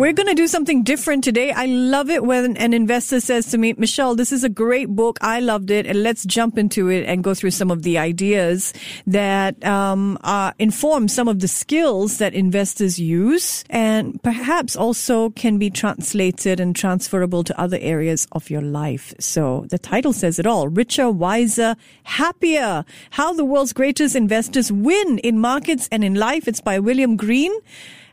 We're going to do something different today. I love it when an investor says to me, Michelle, this is a great book. I loved it. And let's jump into it and go through some of the ideas that um, uh, inform some of the skills that investors use and perhaps also can be translated and transferable to other areas of your life. So the title says it all. Richer, wiser, happier. How the world's greatest investors win in markets and in life. It's by William Green.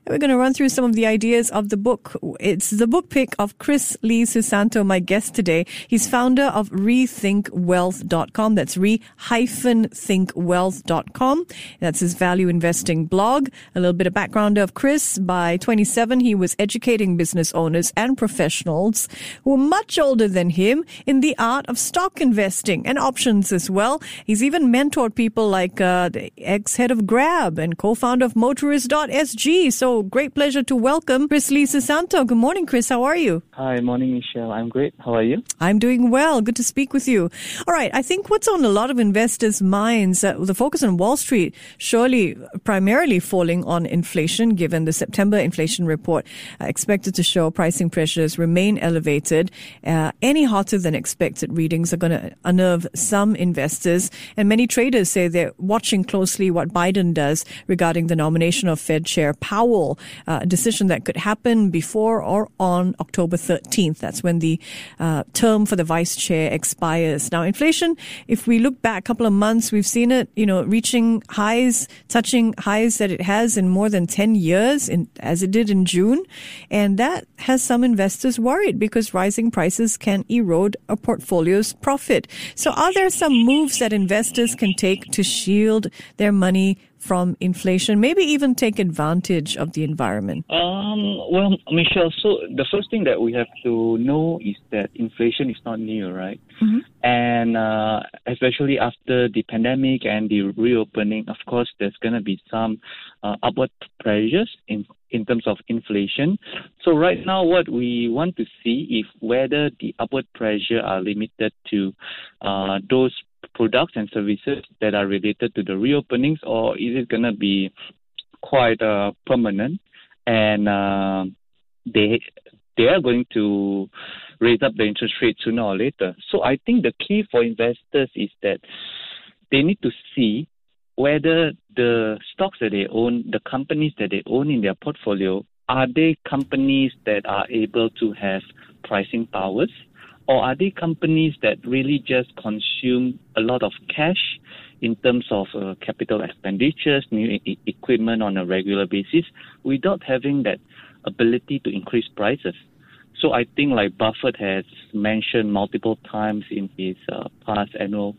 And we're going to run through some of the ideas of the book. It's the book pick of Chris Lee Susanto, my guest today. He's founder of rethinkwealth.com. That's re-thinkwealth.com. That's his value investing blog. A little bit of background of Chris. By 27, he was educating business owners and professionals who were much older than him in the art of stock investing and options as well. He's even mentored people like uh, the ex-head of Grab and co-founder of Motorist.sg. So great pleasure to welcome Chris Lee Susanto. Good morning, Chris. How are you? Hi, morning, Michelle. I'm great. How are you? I'm doing well. Good to speak with you. All right. I think what's on a lot of investors' minds, uh, the focus on Wall Street, surely primarily falling on inflation, given the September inflation report uh, expected to show pricing pressures remain elevated. Uh, any hotter than expected readings are going to unnerve some investors, and many traders say they're watching closely what Biden does regarding the nomination of Fed Chair Powell uh, decision that could happen before or on October 13th. That's when the uh, term for the vice chair expires. Now, inflation, if we look back a couple of months, we've seen it, you know, reaching highs, touching highs that it has in more than 10 years, in, as it did in June. And that has some investors worried because rising prices can erode a portfolio's profit. So are there some moves that investors can take to shield their money from inflation, maybe even take advantage of the environment? Um, well, Michelle, so the first thing that we have to know is that inflation is not new, right? Mm-hmm. And uh, especially after the pandemic and the reopening, of course, there's going to be some uh, upward pressures in in terms of inflation. So right now, what we want to see is whether the upward pressure are limited to uh, those products and services that are related to the reopenings, or is it going to be quite uh, permanent? And uh, they they are going to raise up the interest rate sooner or later. So I think the key for investors is that they need to see whether the stocks that they own, the companies that they own in their portfolio, are they companies that are able to have pricing powers or are they companies that really just consume a lot of cash in terms of uh, capital expenditures, new e- equipment on a regular basis, without having that ability to increase prices? So I think, like Buffett has mentioned multiple times in his uh, past annual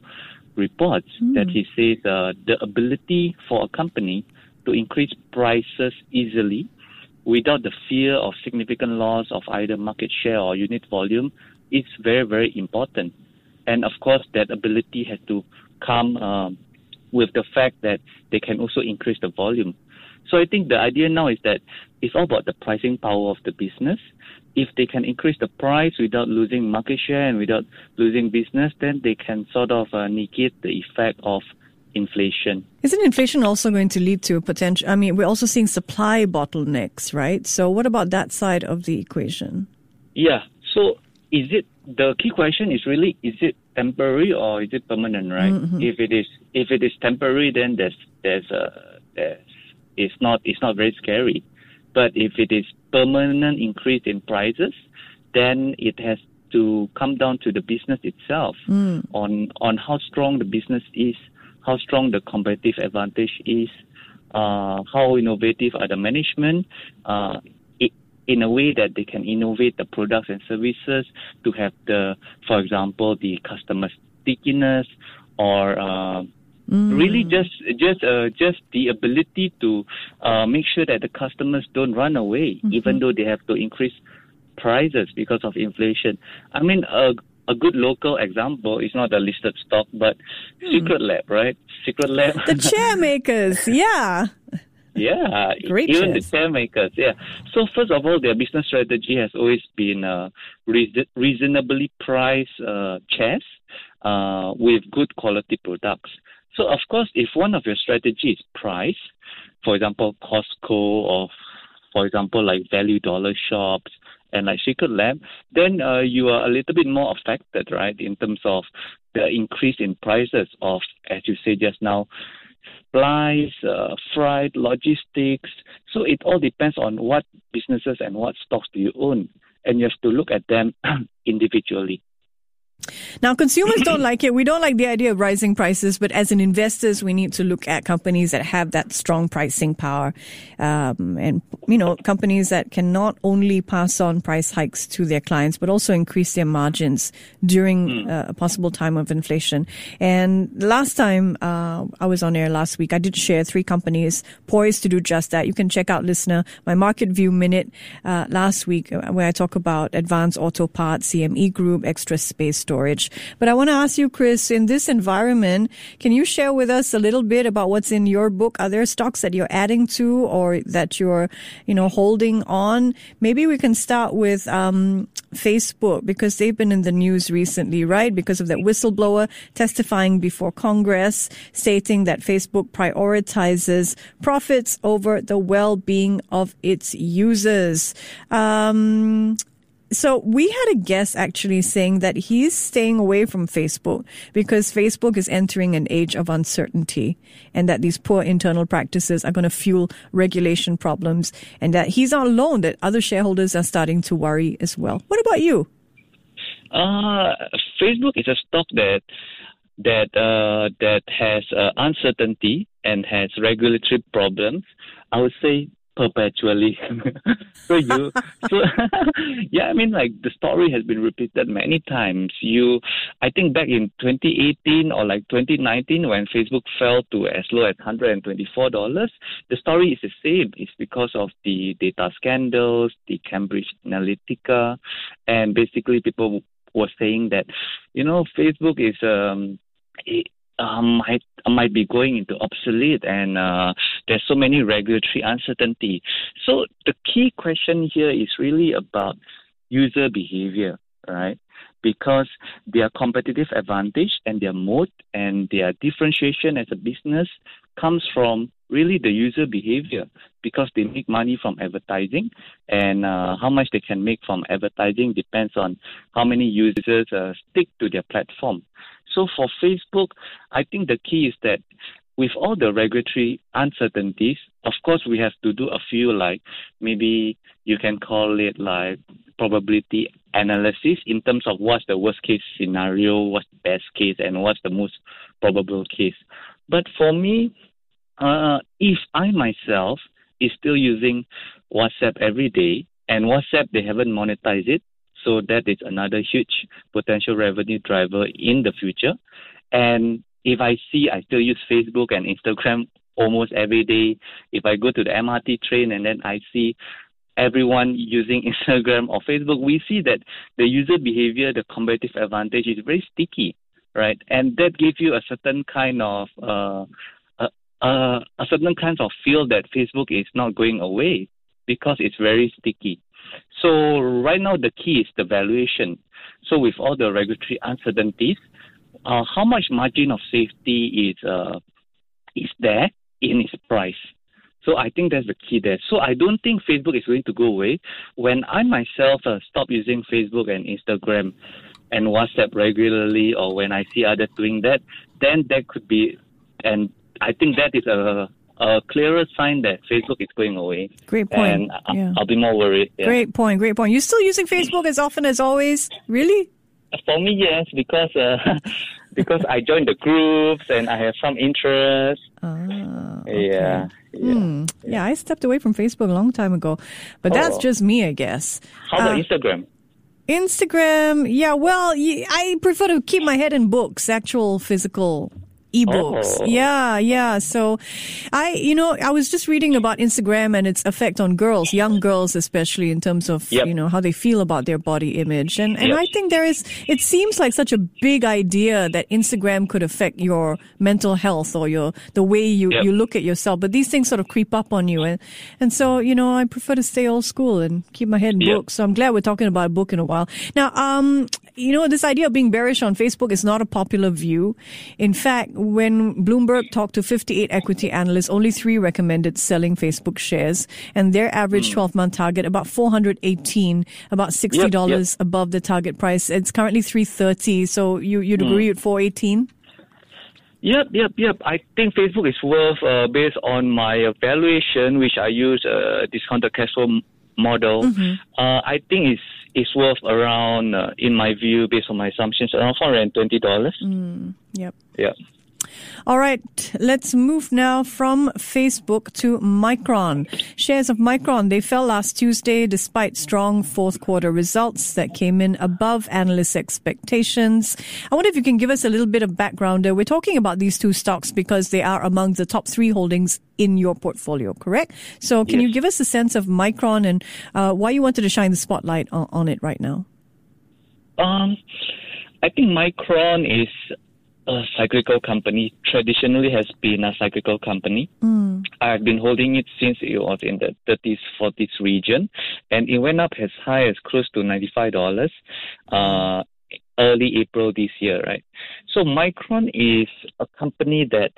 reports, mm. that he says uh, the ability for a company to increase prices easily without the fear of significant loss of either market share or unit volume is very, very important. And of course, that ability has to come um, with the fact that they can also increase the volume. So I think the idea now is that it's all about the pricing power of the business. If they can increase the price without losing market share and without losing business, then they can sort of uh, negate the effect of inflation. Isn't inflation also going to lead to potential? I mean, we're also seeing supply bottlenecks, right? So, what about that side of the equation? Yeah. So, is it the key question is really is it temporary or is it permanent, right? Mm-hmm. If it is if it is temporary, then there's there's a there's it's not it's not very scary. But if it is permanent increase in prices, then it has to come down to the business itself mm. on on how strong the business is, how strong the competitive advantage is, uh, how innovative are the management. Uh, in a way that they can innovate the products and services to have the, for example, the customer stickiness or uh, mm. really just just uh, just the ability to uh, make sure that the customers don't run away, mm-hmm. even though they have to increase prices because of inflation. I mean, a a good local example is not a listed stock, but mm. Secret Lab, right? Secret Lab. The chair makers, yeah. yeah, Great even shares. the chair makers. Yeah. So first of all, their business strategy has always been uh, reason- reasonably priced uh, chairs uh, with good quality products. So of course, if one of your strategy is price, for example, Costco or for example like value dollar shops and like Secret Lab, then uh, you are a little bit more affected, right, in terms of the increase in prices of, as you say just now, supplies, uh, freight, logistics. So it all depends on what businesses and what stocks do you own, and you have to look at them individually. Now, consumers don't like it. We don't like the idea of rising prices, but as an investors, we need to look at companies that have that strong pricing power, um, and you know, companies that can not only pass on price hikes to their clients, but also increase their margins during uh, a possible time of inflation. And last time uh, I was on air last week, I did share three companies poised to do just that. You can check out, listener, my Market View Minute uh, last week, uh, where I talk about Advanced Auto Parts, CME Group, Extra Space storage. But I want to ask you, Chris, in this environment, can you share with us a little bit about what's in your book? Are there stocks that you're adding to or that you're, you know, holding on? Maybe we can start with um, Facebook because they've been in the news recently, right? Because of that whistleblower testifying before Congress, stating that Facebook prioritizes profits over the well-being of its users. Um, so we had a guest actually saying that he's staying away from Facebook because Facebook is entering an age of uncertainty and that these poor internal practices are going to fuel regulation problems and that he's not alone, that other shareholders are starting to worry as well. What about you? Uh, Facebook is a stock that that uh, that has uh, uncertainty and has regulatory problems. I would say perpetually. so you, so yeah, I mean, like the story has been repeated many times. You, I think back in 2018 or like 2019 when Facebook fell to as low as 124 dollars, the story is the same. It's because of the data scandals, the Cambridge Analytica, and basically people were saying that, you know, Facebook is um. Uh, might might be going into obsolete, and uh, there's so many regulatory uncertainty. So the key question here is really about user behavior, right? Because their competitive advantage and their moat and their differentiation as a business comes from really the user behavior because they make money from advertising and uh, how much they can make from advertising depends on how many users uh, stick to their platform. So for Facebook, I think the key is that with all the regulatory uncertainties, of course, we have to do a few like maybe you can call it like probability analysis in terms of what's the worst case scenario, what's the best case, and what's the most probable case. But for me, uh, if I myself is still using WhatsApp every day, and WhatsApp they haven't monetized it, so that is another huge potential revenue driver in the future. And if I see I still use Facebook and Instagram almost every day, if I go to the MRT train and then I see everyone using Instagram or Facebook, we see that the user behavior, the competitive advantage is very sticky, right? And that gives you a certain kind of uh, a, a, a certain kind of feel that Facebook is not going away because it's very sticky. So right now the key is the valuation. So with all the regulatory uncertainties, uh, how much margin of safety is uh, is there in its price? So I think that's the key there. So I don't think Facebook is going to go away. When I myself uh, stop using Facebook and Instagram and WhatsApp regularly, or when I see others doing that, then that could be, and I think that is a a clearer sign that Facebook is going away. Great point. And I- Yeah. I'll be more worried. yeah. Great point. Great point. You still using Facebook as often as always? Really? For me, yes, because uh, because I joined the groups and I have some interest. Ah, Yeah. Yeah. Hmm. Yeah, I stepped away from Facebook a long time ago, but that's Oh. just me, I guess. How about Uh, Instagram? Instagram, yeah, well, I prefer to keep my head in books, actual physical ebooks. Oh. Yeah, yeah. So I, you know, I was just reading about Instagram and its effect on girls, young girls especially in terms of, Yep. you know, how they feel about their body image. And and Yep. I think there is it seems like such a big idea that Instagram could affect your mental health or your the way you Yep. you look at yourself, but these things sort of creep up on you and and so, you know, I prefer to stay old school and keep my head in books. So I'm glad we're talking about a book in a while. Now, um, you know, this idea of being bearish on Facebook is not a popular view. In fact, when Bloomberg talked to 58 equity analysts, only three recommended selling Facebook shares, and their average 12 month target about 418, about $60 above the target price. It's currently 330. So you, you'd agree with 418? Yep, yep, yep. I think Facebook is worth, uh, based on my valuation, which I use a discounted cash flow model. Uh, I think it's it's worth around, uh, in my view, based on my assumptions, around four hundred and twenty dollars. Yep. Yeah. All right, let's move now from Facebook to Micron. Shares of Micron, they fell last Tuesday despite strong fourth quarter results that came in above analyst expectations. I wonder if you can give us a little bit of background. there. We're talking about these two stocks because they are among the top three holdings in your portfolio, correct? So can you give us a sense of Micron and uh, why you wanted to shine the spotlight on, on it right now? Um, I think Micron is a cyclical company. Traditionally, has been a cyclical company. I've been holding it since it was in the 30s, 40s region, and it went up as high as close to ninety-five dollars. Uh, early April this year, right? So Micron is a company that,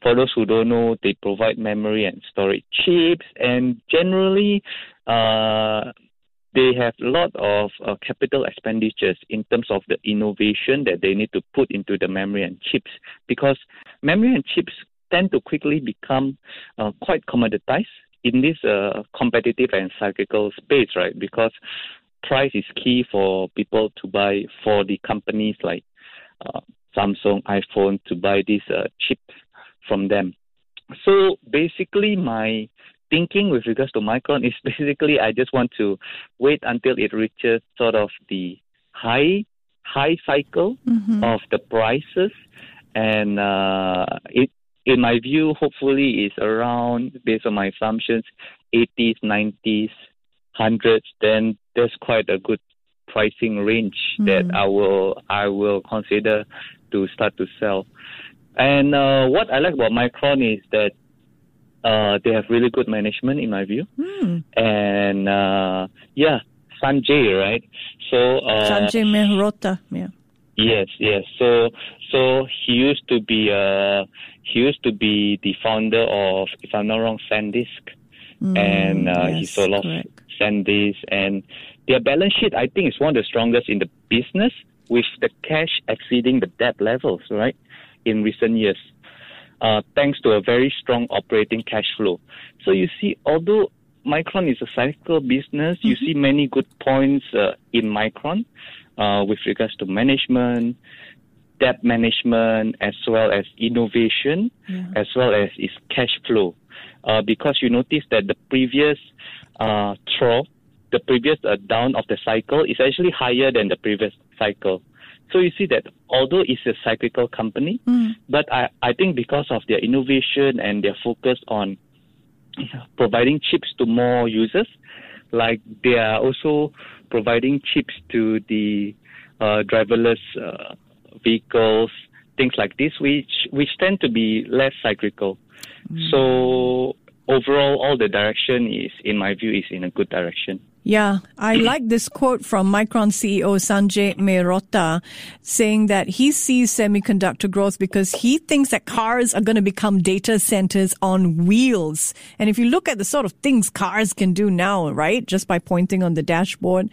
for those who don't know, they provide memory and storage chips, and generally, uh, they have a lot of uh, capital expenditures in terms of the innovation that they need to put into the memory and chips because memory and chips tend to quickly become uh, quite commoditized in this uh, competitive and cyclical space, right? Because price is key for people to buy for the companies like uh, Samsung, iPhone to buy these uh, chips from them. So basically, my thinking with regards to Micron is basically I just want to wait until it reaches sort of the high high cycle of the prices, and uh, it in my view hopefully is around based on my assumptions 80s 90s hundreds then there's quite a good pricing range that I will I will consider to start to sell. And uh, what I like about Micron is that uh, they have really good management in my view. And uh, yeah, Sanjay, right? So uh, Sanjay Mehrotra, yeah. Yes, yes. So, so he used to be uh, he used to be the founder of, if I'm not wrong, SanDisk, and uh, he Mm, sold off correct. SanDisk, and their balance sheet I think is one of the strongest in the business, with the cash exceeding the debt levels, right, in recent years, uh, thanks to a very strong operating cash flow. So you see, although Micron is a cyclical business, you see many good points uh, in Micron uh, with regards to management, debt management, as well as innovation, as well as its cash flow. Uh, because you notice that the previous uh, trough, the previous uh, down of the cycle is actually higher than the previous cycle. So you see that although it's a cyclical company, but I, I think because of their innovation and their focus on providing chips to more users, like they are also providing chips to the uh, driverless uh, vehicles, things like this, which which tend to be less cyclical. So overall, all the direction is, in my view, is in a good direction. Yeah, I like this quote from Micron CEO Sanjay Mehrotra saying that he sees semiconductor growth because he thinks that cars are going to become data centers on wheels. And if you look at the sort of things cars can do now, right, just by pointing on the dashboard,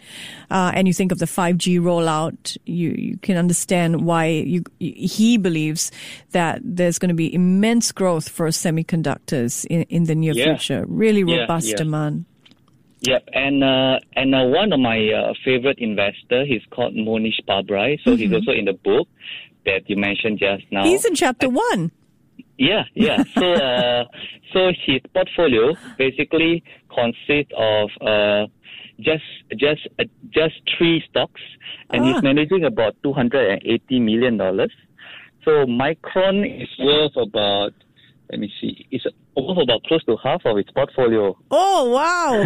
uh, and you think of the 5G rollout, you, you can understand why you, he believes that there's going to be immense growth for semiconductors in, in the near Yeah. future. Really Yeah, robust yeah. demand. Yep, and uh, and uh, one of my uh, favorite investor, he's called Mohnish Pabrai. So he's also in the book that you mentioned just now. He's in chapter one. Yeah, yeah. So, uh, so his portfolio basically consists of uh, just just uh, just three stocks, and Ah. he's managing about two hundred and eighty million dollars. So Micron is worth about let me see, it's almost about close to half of its portfolio. Oh, wow.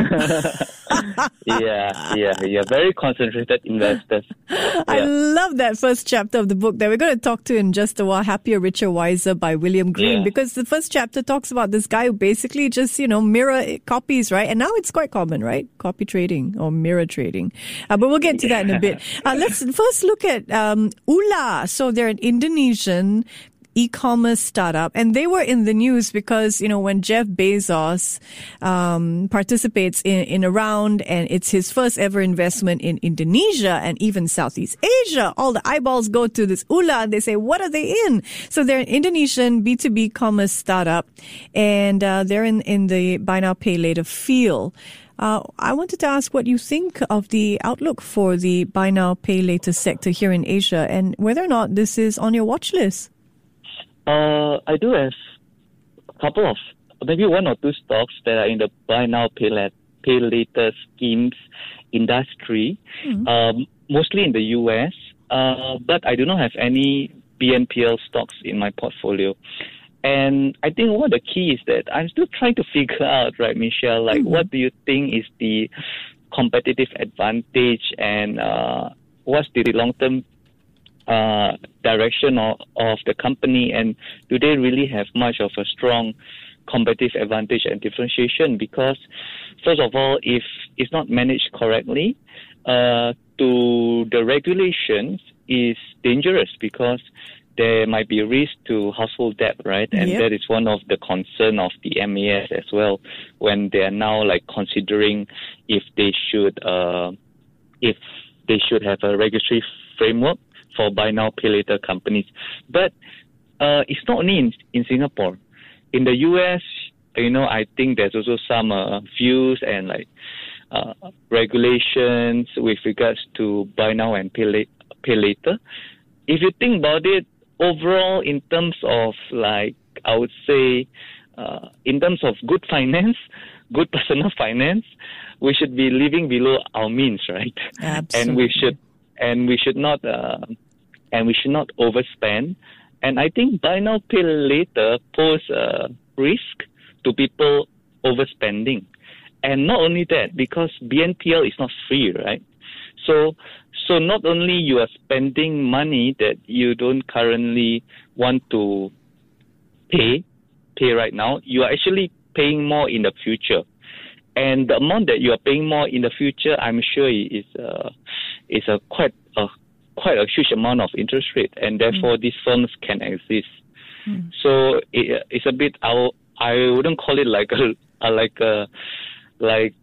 yeah, yeah, yeah. Very concentrated investors. Yeah. I love that first chapter of the book that we're going to talk to in just a while, Happier, Richer, Wiser by William Green, Yeah. because the first chapter talks about this guy who basically just, you know, mirror copies, right? And now it's quite common, right? Copy trading or mirror trading. Uh, but we'll get to that in a bit. Uh, let's first look at um, Ula. So they're an Indonesian e-commerce startup. And they were in the news because you know when jeff bezos um, participates in, in a round and it's his first ever investment in indonesia and even southeast asia all the eyeballs go to this ula. And they say what are they in? So they're an indonesian b2b commerce startup and uh, they're in, in the buy now pay later field. Uh, I wanted to ask what you think of the outlook for the buy now, pay later sector here in Asia and whether or not this is on your watch list. Uh, I do have a couple of maybe one or two stocks that are in the buy now pay, la- pay later schemes industry, um, mostly in the US. Uh, but I do not have any BNPL stocks in my portfolio. And I think one of the key is that I'm still trying to figure out, right, Michelle, like what do you think is the competitive advantage and uh, what's the long term uh, direction of, of the company and do they really have much of a strong competitive advantage and differentiation because first of all if it's not managed correctly uh, to the regulations is dangerous because there might be a risk to household debt, right? And Yep. that is one of the concern of the MAS as well when they are now like considering if they should uh, if they should have a regulatory framework for buy now pay later companies. But uh, it's not only in, in Singapore. In the US, you know, I think there's also some uh, views and like uh, regulations with regards to buy now and pay, la- pay later. If you think about it, overall, in terms of like, I would say, uh, in terms of good finance, good personal finance, we should be living below our means, right? Absolutely. And we should, and we should not, uh, and we should not overspend. And I think buy now pay later pose a risk to people overspending. And not only that, because BNPL is not free, right? So, so not only you are spending money that you don't currently want to pay, pay right now, you are actually paying more in the future. And the amount that you are paying more in the future, I'm sure is uh, is a quite a quite a huge amount of interest rate, and therefore these firms can exist. So it, it's a bit I I wouldn't call it like a, a like a like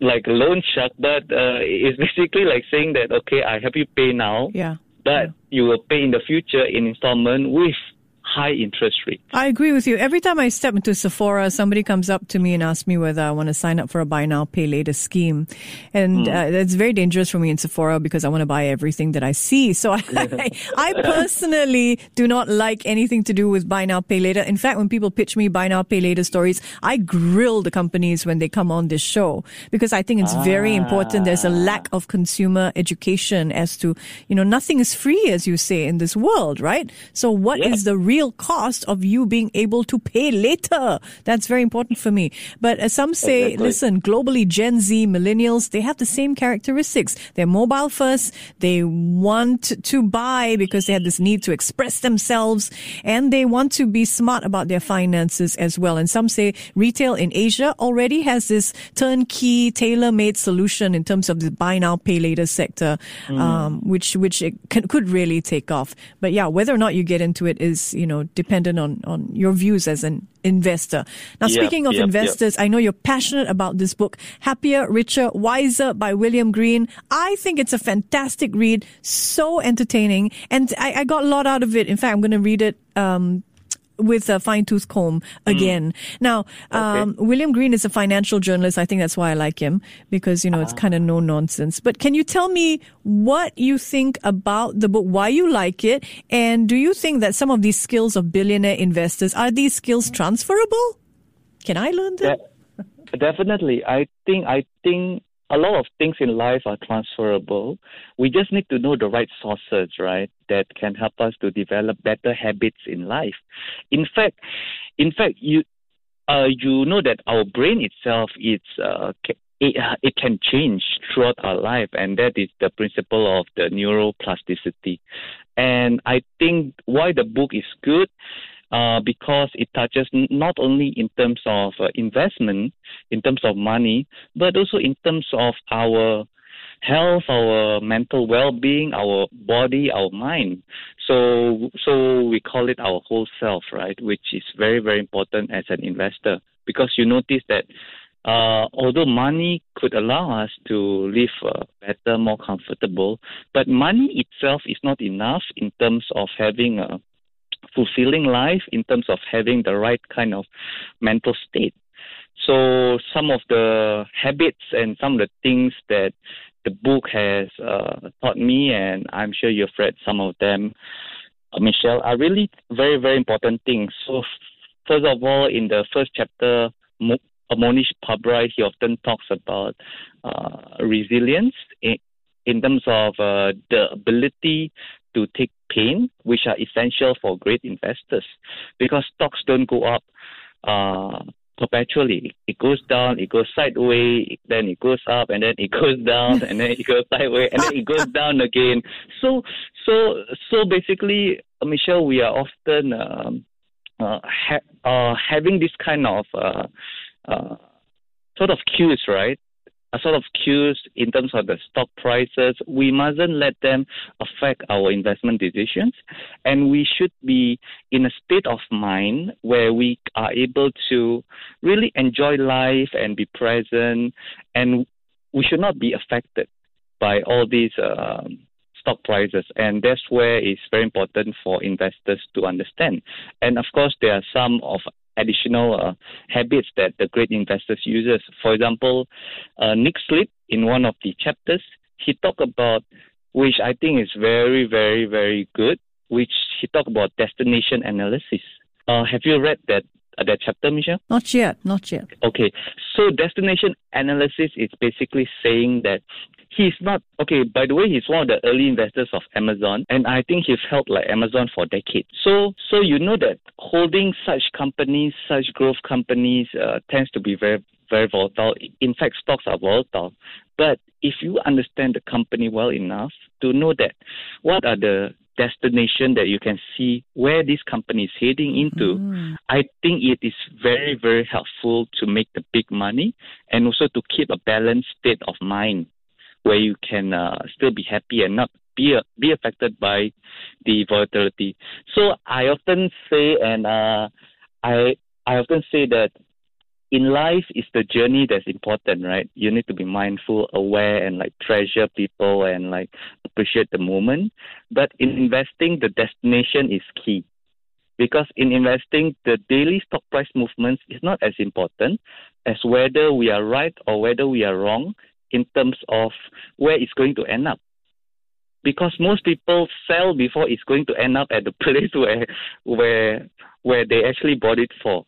like a loan shark, but uh, it's basically like saying that okay, I help you pay now, Yeah. but you will pay in the future in installment with high interest rate. I agree with you. Every time I step into Sephora, somebody comes up to me and asks me whether I want to sign up for a buy now, pay later scheme. And uh, it's very dangerous for me in Sephora because I want to buy everything that I see. So I, I personally do not like anything to do with buy now, pay later. In fact, when people pitch me buy now, pay later stories, I grill the companies when they come on this show because I think it's very important. There's a lack of consumer education as to, you know, nothing is free, as you say, in this world, right? So what is Yeah. the real cost of you being able to pay later? That's very important for me. But as some say, Exactly. listen, globally, Gen Z, millennials, they have the same characteristics. They're mobile first. They want to buy because they have this need to express themselves and they want to be smart about their finances as well. And some say retail in Asia already has this turnkey, tailor-made solution in terms of the buy now, pay later sector, um, which, which it can, could really take off. But yeah, whether or not you get into it is, you know, dependent on, on your views as an investor. Now, Yep, speaking of yep, yep. investors, I know you're passionate about this book, Happier, Richer, Wiser by William Green. I think it's a fantastic read, so entertaining, and I, I got a lot out of it. In fact, I'm going to read it. Um, with a fine tooth comb again. Now, um, William Green is a financial journalist. I think that's why I like him because, you know, it's kind of no nonsense. But can you tell me what you think about the book, why you like it? And do you think that some of these skills of billionaire investors, are these skills transferable? Can I learn them? De- definitely, I think I think a lot of things in life are transferable. We just need to know the right sources, right, that can help us to develop better habits in life. In fact, in fact, you uh, you know that our brain itself is uh, it, it can change throughout our life, and that is the principle of the neuroplasticity. And I think why the book is good uh, because it touches not only in terms of uh, investment, in terms of money, but also in terms of our health, our mental well-being, our body, our mind. So, so we call it our whole self, right? Which is very, very important as an investor because you notice that uh, although money could allow us to live uh, better, more comfortable, but money itself is not enough in terms of having a fulfilling life, in terms of having the right kind of mental state. So some of the habits and some of the things that the book has uh, taught me, and I'm sure you've read some of them, uh, Michelle, are really very, very important things. So, first of all, in the first chapter, Mohnish Pabrai, he often talks about uh, resilience in, in terms of uh, the ability to take pain, which are essential for great investors, because stocks don't go up uh, perpetually. It goes down, it goes sideways, then it goes up, and then it goes down, and then it goes sideways, and then it goes down again. So, so, so basically, Michelle, we are often um, uh, ha- uh, having this kind of uh, uh, sort of cues, right? A sort of cues in terms of the stock prices. We mustn't let them affect our investment decisions, and we should be in a state of mind where we are able to really enjoy life and be present, and we should not be affected by all these. Um, stock prices, and that's where it's very important for investors to understand. And of course, there are some of additional uh, habits that the great investors uses. For example, uh, Nick Sleep in one of the chapters, he talked about, which I think is very, very, very good, which he talked about destination analysis. Uh, have you read that uh, that chapter, Michelle? Not yet, not yet. Okay, so destination analysis is basically saying that he's not okay. By the way, he's one of the early investors of Amazon, and I think he's held like Amazon for decades. So, so you know that holding such companies, such growth companies, uh, tends to be very very volatile. In fact, stocks are volatile. But if you understand the company well enough to know that what are the destination that you can see where this company is heading into, mm. I think it is very, very helpful to make the big money and also to keep a balanced state of mind where you can uh, still be happy and not be be affected by the volatility. So I often say, and uh, I I often say that in life it's the journey that's important, right? You need to be mindful, aware, and like treasure people and like appreciate the moment. But in investing, the destination is key. Because in investing, the daily stock price movements is not as important as whether we are right or whether we are wrong in terms of where it's going to end up. Because most people sell before it's going to end up at the place where where where they actually bought it for.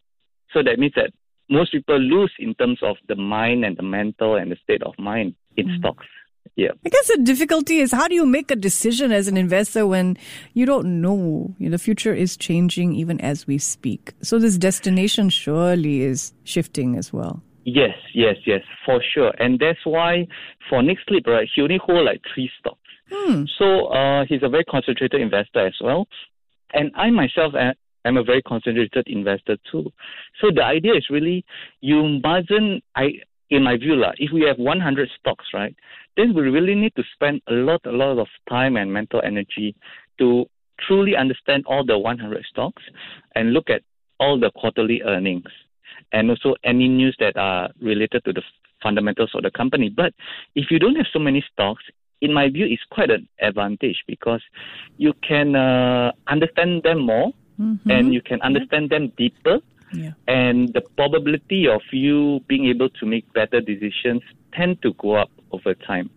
So that means that most people lose in terms of the mind and the mental and the state of mind in mm. stocks. Yeah. I guess the difficulty is how do you make a decision as an investor when you don't know? You know, the future is changing even as we speak. So this destination surely is shifting as well. Yes, yes, yes, for sure. And that's why for Nick Sleep, right, he only hold like three stocks. Hmm. So uh, he's a very concentrated investor as well. And I myself am a very concentrated investor too. So the idea is really you mustn't, I, in my view, la, if we have 100 stocks, right, then we really need to spend a lot, a lot of time and mental energy to truly understand all the 100 stocks and look at all the quarterly earnings and also any news that are related to the fundamentals of the company. But if you don't have so many stocks, in my view, it's quite an advantage because you can uh, understand them more mm-hmm. and you can understand yeah. them deeper. Yeah. And the probability of you being able to make better decisions tend to go up over time.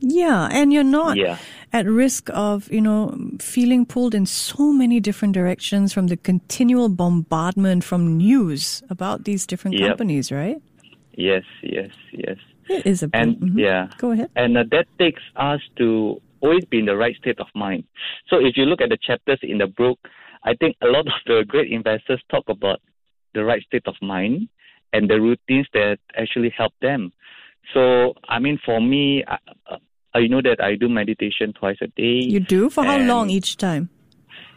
Yeah, and you're not yeah. at risk of, you know, feeling pulled in so many different directions from the continual bombardment from news about these different yep. companies, right? Yes, yes, yes. It is a. And mhm. yeah, Go ahead. and uh, that takes us to always be in the right state of mind. So if you look at the chapters in the book, I think a lot of the great investors talk about the right state of mind and the routines that actually help them. So I mean, for me, uh, you know that I do meditation twice a day. You do? For how long each time?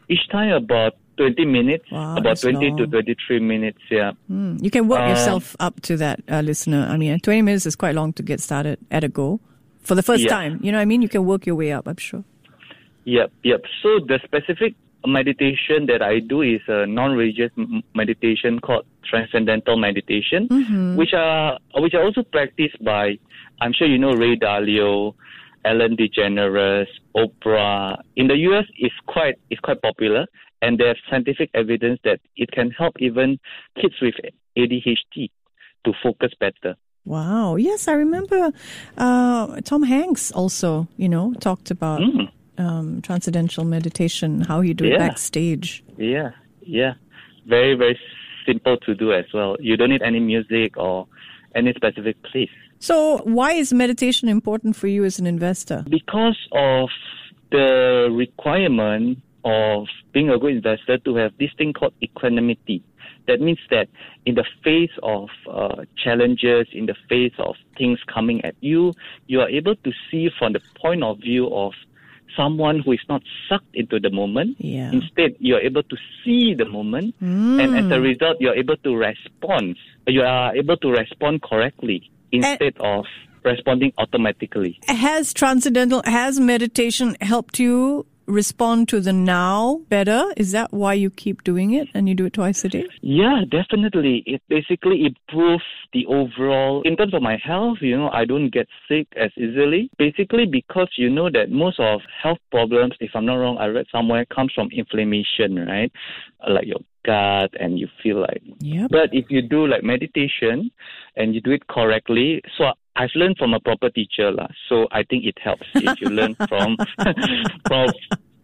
Each time about 20 minutes, Wow, about that's 20 to 23 minutes. Yeah. Hmm. You can work Uh, yourself up to that, uh, listener. I mean, 20 minutes is quite long to get started at a go. For the first Yeah. time, you know what I mean? You can work your way up, I'm sure. Yep, yep. So the specific meditation that I do is a non-religious meditation called transcendental meditation, which are which are also practiced by, I'm sure you know Ray Dalio, Ellen DeGeneres, Oprah. In the U.S., it's quite it's quite popular, and there's scientific evidence that it can help even kids with ADHD to focus better. Wow. Yes, I remember uh, Tom Hanks also, you know, talked about Mm. um, transcendental meditation, how he do it backstage. Yeah, yeah. Very, very simple to do as well. You don't need any music or any specific place. So, why is meditation important for you as an investor? Because of the requirement of being a good investor to have this thing called equanimity. That means that in the face of uh, challenges, in the face of things coming at you, you are able to see from the point of view of someone who is not sucked into the moment. Yeah. Instead, you're able to see the moment, and as a result, you're able to respond. You are able to respond correctly instead of responding automatically. Has transcendental, has meditation helped you respond to the now better? Is that why you keep doing it and you do it twice a day? Yeah, definitely. It basically improves the overall, in terms of my health, you know, I don't get sick as easily. Basically, because you know that most of health problems, if I'm not wrong, I read somewhere, comes from inflammation, right? Uh, Like your gut, and you feel like. Yep. But if you do like meditation and you do it correctly, so I've learned from a proper teacher, lah. So I think it helps if you learn from from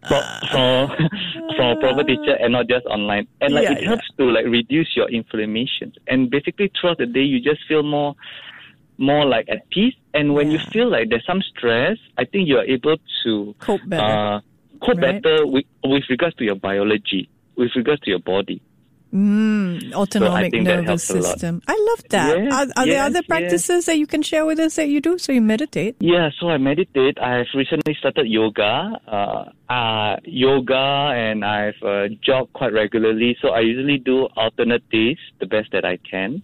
from from, from a proper teacher and not just online. And like Yeah, it yeah. helps to like reduce your inflammation. And basically throughout the day you just feel more more like at peace. And when you feel like there's some stress, I think you are able to Cope better. uh, cope Right. better with, with regards to your biology, with regards to your body. Mm, autonomic that nervous helps a lot. system. I love that. Yes, are are there yes, other yes. practices that you can share with us that you do? So you meditate? Yeah, so I meditate. I've recently started yoga, uh, uh, yoga, and I've uh, jogged quite regularly. So I usually do alternate days, the best that I can.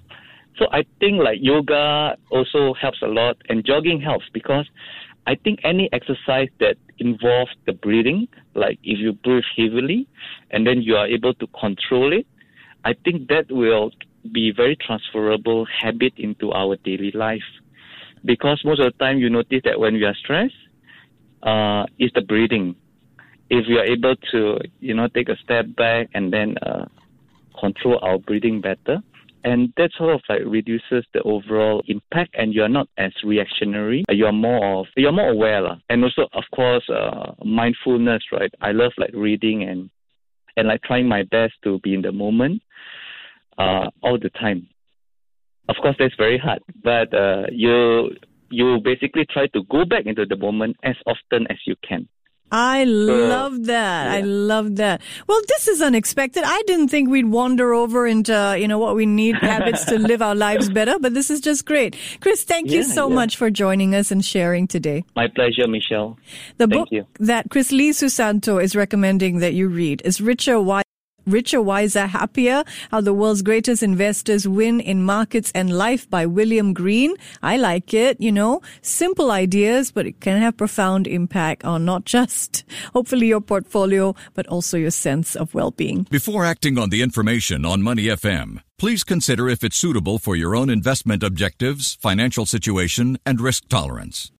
So I think like yoga also helps a lot, and jogging helps because I think any exercise that involves the breathing, like if you breathe heavily, and then you are able to control it, I think that will be very transferable habit into our daily life because most of the time you notice that when we are stressed, uh, it's the breathing. If we are able to, you know, take a step back and then uh, control our breathing better, and that sort of like reduces the overall impact, and you are not as reactionary. You are more of, you are more aware, and also of course uh, mindfulness, right? I love like reading and and like trying my best to be in the moment uh, all the time. Of course, that's very hard, but uh, you you basically try to go back into the moment as often as you can. I uh, love that. I love that. Well, this is unexpected. I didn't think we'd wander over into, you know, what we need habits to live our lives better, but this is just great. Chris, thank you so yeah. much for joining us and sharing today. My pleasure, Michelle. The Thank book you. that Chris Lee Susanto is recommending that you read is Richer, Wi- Richer, Wiser, Happier, How the World's Greatest Investors Win in Markets and Life by William Green. I like it, you know, simple ideas, but it can have profound impact on not just hopefully your portfolio, but also your sense of well-being. Before acting on the information on Money FM, please consider if it's suitable for your own investment objectives, financial situation, and risk tolerance.